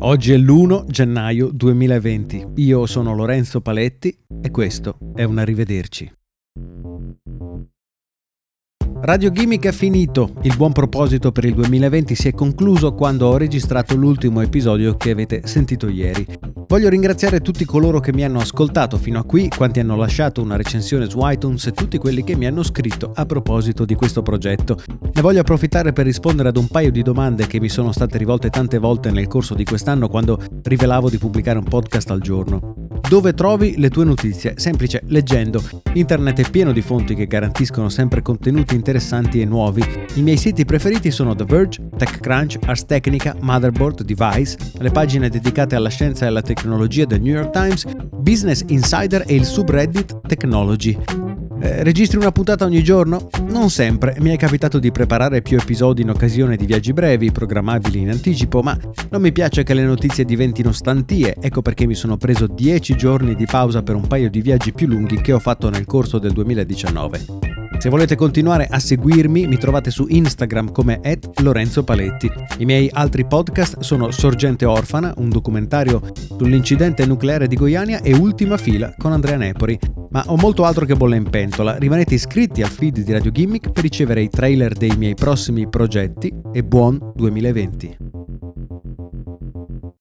Oggi è l'1 gennaio 2020. Io sono Lorenzo Paletti e questo è un arrivederci. Radio Gimmick è finito, il buon proposito per il 2020 si è concluso quando ho registrato l'ultimo episodio che avete sentito ieri. Voglio ringraziare tutti coloro che mi hanno ascoltato fino a qui, quanti hanno lasciato una recensione su iTunes e tutti quelli che mi hanno scritto a proposito di questo progetto. Ne voglio approfittare per rispondere ad un paio di domande che mi sono state rivolte tante volte nel corso di quest'anno quando rivelavo di pubblicare un podcast al giorno. Dove trovi le tue notizie? Semplice, leggendo. Internet è pieno di fonti che garantiscono sempre contenuti interessanti e nuovi. I miei siti preferiti sono The Verge, TechCrunch, Ars Technica, Motherboard, Device, le pagine dedicate alla scienza e alla tecnologia del New York Times, Business Insider e il subreddit Technology. Eh, registri una puntata ogni giorno? Non sempre, mi è capitato di preparare più episodi in occasione di viaggi brevi, programmabili in anticipo, ma non mi piace che le notizie diventino stantie, ecco perché mi sono preso 10 giorni di pausa per un paio di viaggi più lunghi che ho fatto nel corso del 2019. Se volete continuare a seguirmi, mi trovate su Instagram come Lorenzo Paletti. I miei altri podcast sono Sorgente Orfana, un documentario sull'incidente nucleare di Goiania e Ultima Fila con Andrea Nepori. Ma ho molto altro che bolle in pentola. Rimanete iscritti al feed di Radio Gimmick per ricevere i trailer dei miei prossimi progetti e buon 2020.